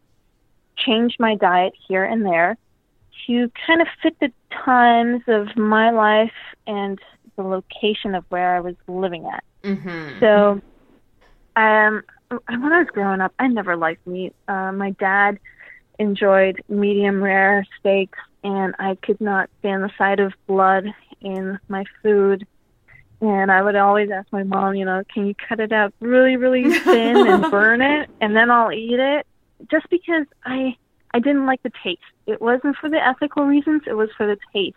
changed my diet here and there to kind of fit the times of my life and the location of where I was living at. Mm-hmm. So, um, when I was growing up, I never liked meat. Uh, my dad enjoyed medium rare steaks and I could not stand the sight of blood in my food. And I would always ask my mom, you know, can you cut it out really, really thin and burn it, and then I'll eat it, just because I I didn't like the taste. It wasn't for the ethical reasons; it was for the taste.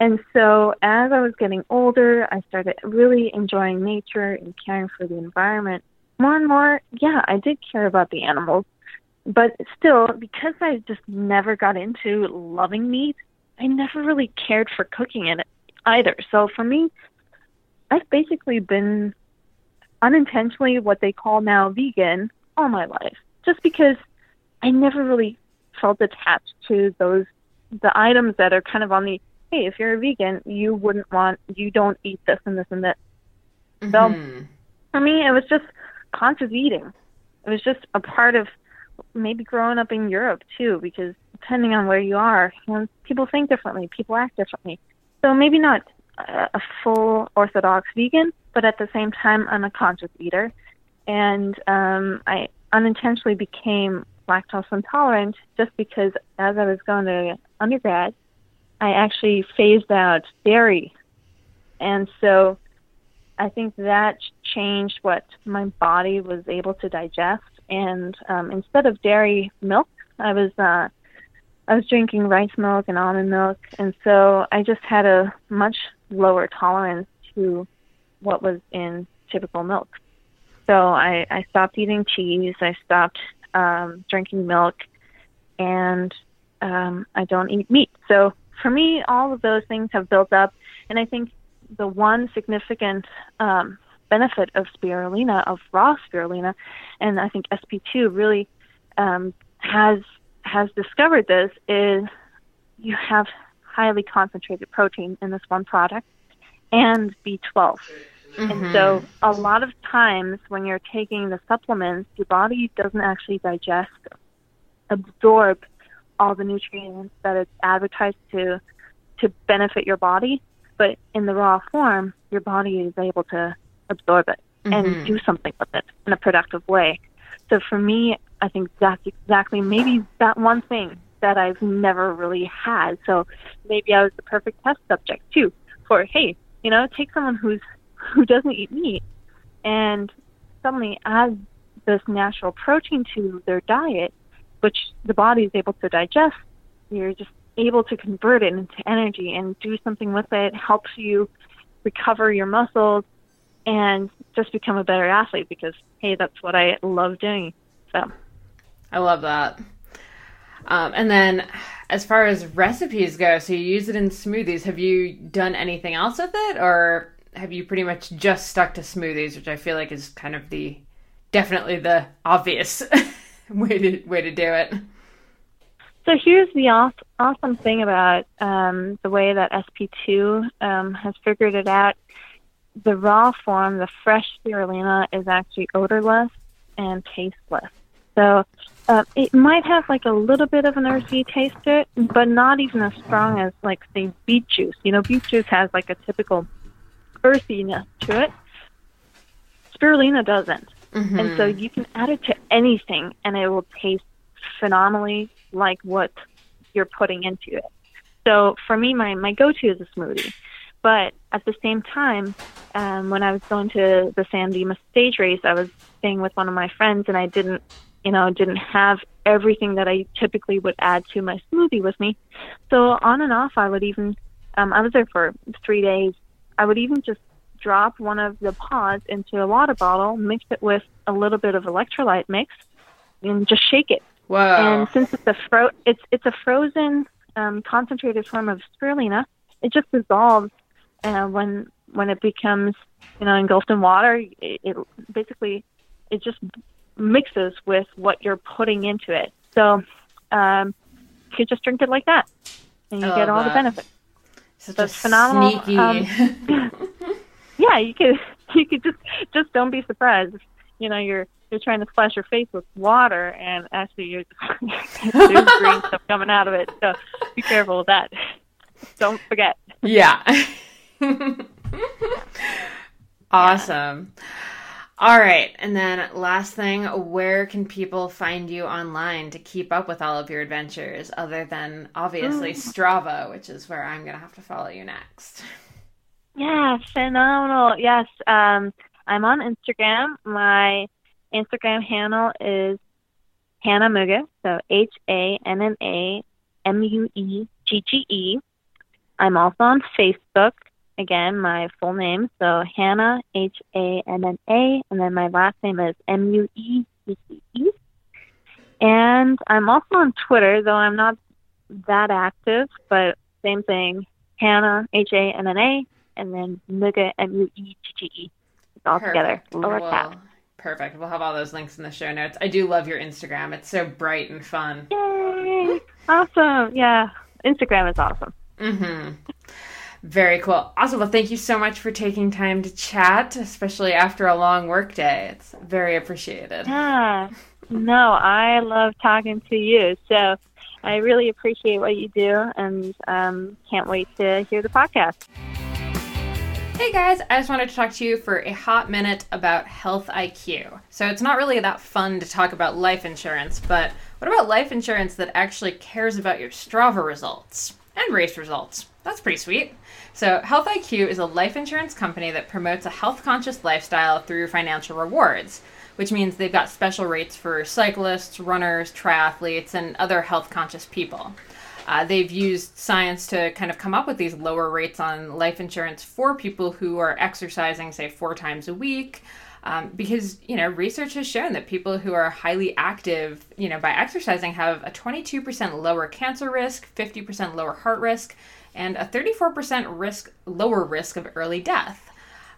And so, as I was getting older, I started really enjoying nature and caring for the environment. More and more, yeah, I did care about the animals, but still, because I just never got into loving meat, I never really cared for cooking it either. So for me, I've basically been unintentionally what they call now vegan all my life, just because I never really felt attached to those the items that are kind of on the hey, if you're a vegan, you wouldn't want you don't eat this and this and that. Mm-hmm. So for me, it was just conscious eating it was just a part of maybe growing up in Europe too, because depending on where you are, you know, people think differently, people act differently. So maybe not a, full Orthodox vegan, but at the same time, I'm a conscious eater, and um, I unintentionally became lactose intolerant just because as I was going to undergrad, I actually phased out dairy. And so I think that changed what my body was able to digest. And um, instead of dairy milk, I was uh, I was drinking rice milk and almond milk, and so I just had a much lower tolerance to what was in typical milk. So I, I stopped eating cheese. I stopped um, drinking milk, and um, I don't eat meat. So for me, all of those things have built up, and I think the one significant um, benefit of spirulina, of raw spirulina, and I think SP2 really um, has has discovered this is you have highly concentrated protein in this one product and B12. Mm-hmm. And so a lot of times when you're taking the supplements, your body doesn't actually digest, absorb all the nutrients that it's advertised to to benefit your body, but in the raw form, your body is able to absorb it mm-hmm. and do something with it in a productive way. So for me, I think that's exactly maybe that one thing that I've never really had. So maybe I was the perfect test subject too for hey, you know, take someone who's who doesn't eat meat and suddenly add this natural protein to their diet, which the body is able to digest. You're just able to convert it into energy and do something with it. Helps you recover your muscles and just become a better athlete because hey, that's what I love doing. So I love that. Um, and then, as far as recipes go, so you use it in smoothies. Have you done anything else with it, or have you pretty much just stuck to smoothies, which I feel like is kind of the definitely the obvious way to way to do it? So here's the awesome thing about um, the way that SP2 um, has figured it out. The raw form, the fresh spirulina, is actually odorless and tasteless. So uh, it might have like a little bit of an earthy taste to it, but not even as strong as like say beet juice. You know, beet juice has like a typical earthiness to it. Spirulina doesn't, mm-hmm. and so you can add it to anything, and it will taste phenomenally like what you're putting into it. So for me, my my go-to is a smoothie. But at the same time, um, when I was going to the San Dimas stage race, I was staying with one of my friends, and I didn't you know, didn't have everything that I typically would add to my smoothie with me. So on and off, I would even, um, I was there for three days. I would even just drop one of the pods into a water bottle, mix it with a little bit of electrolyte mix, and just shake it. Wow! And since it's a fro, it's it's a frozen um, concentrated form of spirulina, it just dissolves uh, when when it becomes you know engulfed in water. It, it basically it just mixes with what you're putting into it. So um, you could just drink it like that, and you get all that. the benefits. Such it's phenomenal. Sneaky. Um, yeah, you could you could just just don't be surprised. If, you know, you're you're trying to splash your face with water, and actually you're there's green stuff coming out of it. So be careful with that. Don't forget. Yeah. awesome. Yeah. All right. And then last thing, where can people find you online to keep up with all of your adventures other than obviously mm. Strava, which is where I'm going to have to follow you next? Yeah, phenomenal. Yes. Um, I'm on Instagram. My Instagram handle is Hanna Muegge, so H A N N A M U E G G E. I'm also on Facebook again, my full name. So Hanna, H A N N A, and then my last name is M U E G G E. And I'm also on Twitter, though I'm not that active, but same thing. Hanna, H A N N A, and then Muegge, M U E G G E. It's all Perfect. together, lower well, cap. Perfect. We'll have all those links in the show notes. I do love your Instagram. It's so bright and fun. Yay! Awesome. Yeah. Instagram is awesome. Mm-hmm. Very cool. Awesome. Well, thank you so much for taking time to chat, especially after a long workday. It's very appreciated. Ah, no, I love talking to you. So I really appreciate what you do and um, can't wait to hear the podcast. Hey guys, I just wanted to talk to you for a hot minute about Health IQ. So it's not really that fun to talk about life insurance, but what about life insurance that actually cares about your Strava results and race results? That's pretty sweet. So, Health IQ is a life insurance company that promotes a health conscious lifestyle through financial rewards, which means they've got special rates for cyclists, runners, triathletes, and other health conscious people. Uh, they've used science to kind of come up with these lower rates on life insurance for people who are exercising, say, four times a week. Um, because you know research has shown that people who are highly active you know by exercising have a 22% lower cancer risk 50% lower heart risk and a 34% risk lower risk of early death.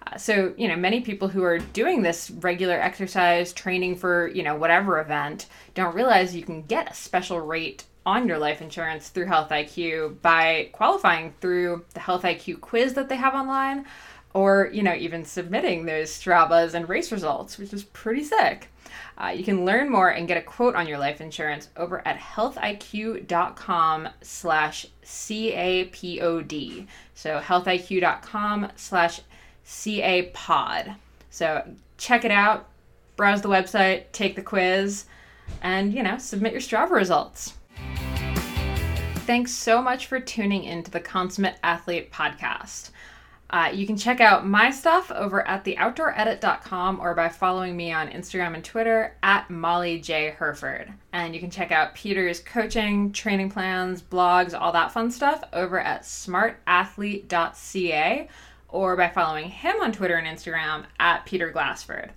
Uh, so you know many people who are doing this regular exercise training for you know whatever event don't realize you can get a special rate on your life insurance through Health IQ by qualifying through the Health IQ quiz that they have online or you know even submitting those Stravas and race results, which is pretty sick. Uh, you can learn more and get a quote on your life insurance over at healthiq.com slash CAPOD. So healthiq.com slash CAPOD. So check it out, browse the website, take the quiz, and, you know, submit your Strava results. Thanks so much for tuning into the Consummate Athlete podcast. Uh, you can check out my stuff over at theoutdooredit.com or by following me on Instagram and Twitter at Molly J. Hurford. And you can check out Peter's coaching, training plans, blogs, all that fun stuff over at smartathlete.ca or by following him on Twitter and Instagram at Peter Glassford.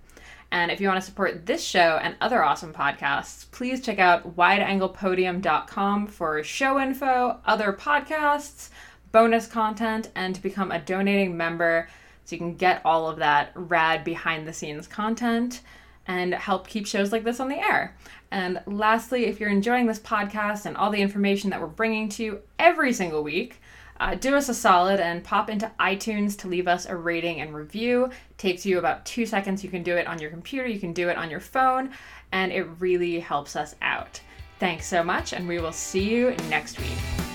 And if you want to support this show and other awesome podcasts, please check out wideanglepodium.com for show info, other podcasts, bonus content, and to become a donating member so you can get all of that rad behind the scenes content and help keep shows like this on the air. And lastly, if you're enjoying this podcast and all the information that we're bringing to you every single week, uh, do us a solid and pop into iTunes to leave us a rating and review. It takes you about two seconds. You can do it on your computer, you can do it on your phone, and it really helps us out. Thanks so much, and we will see you next week.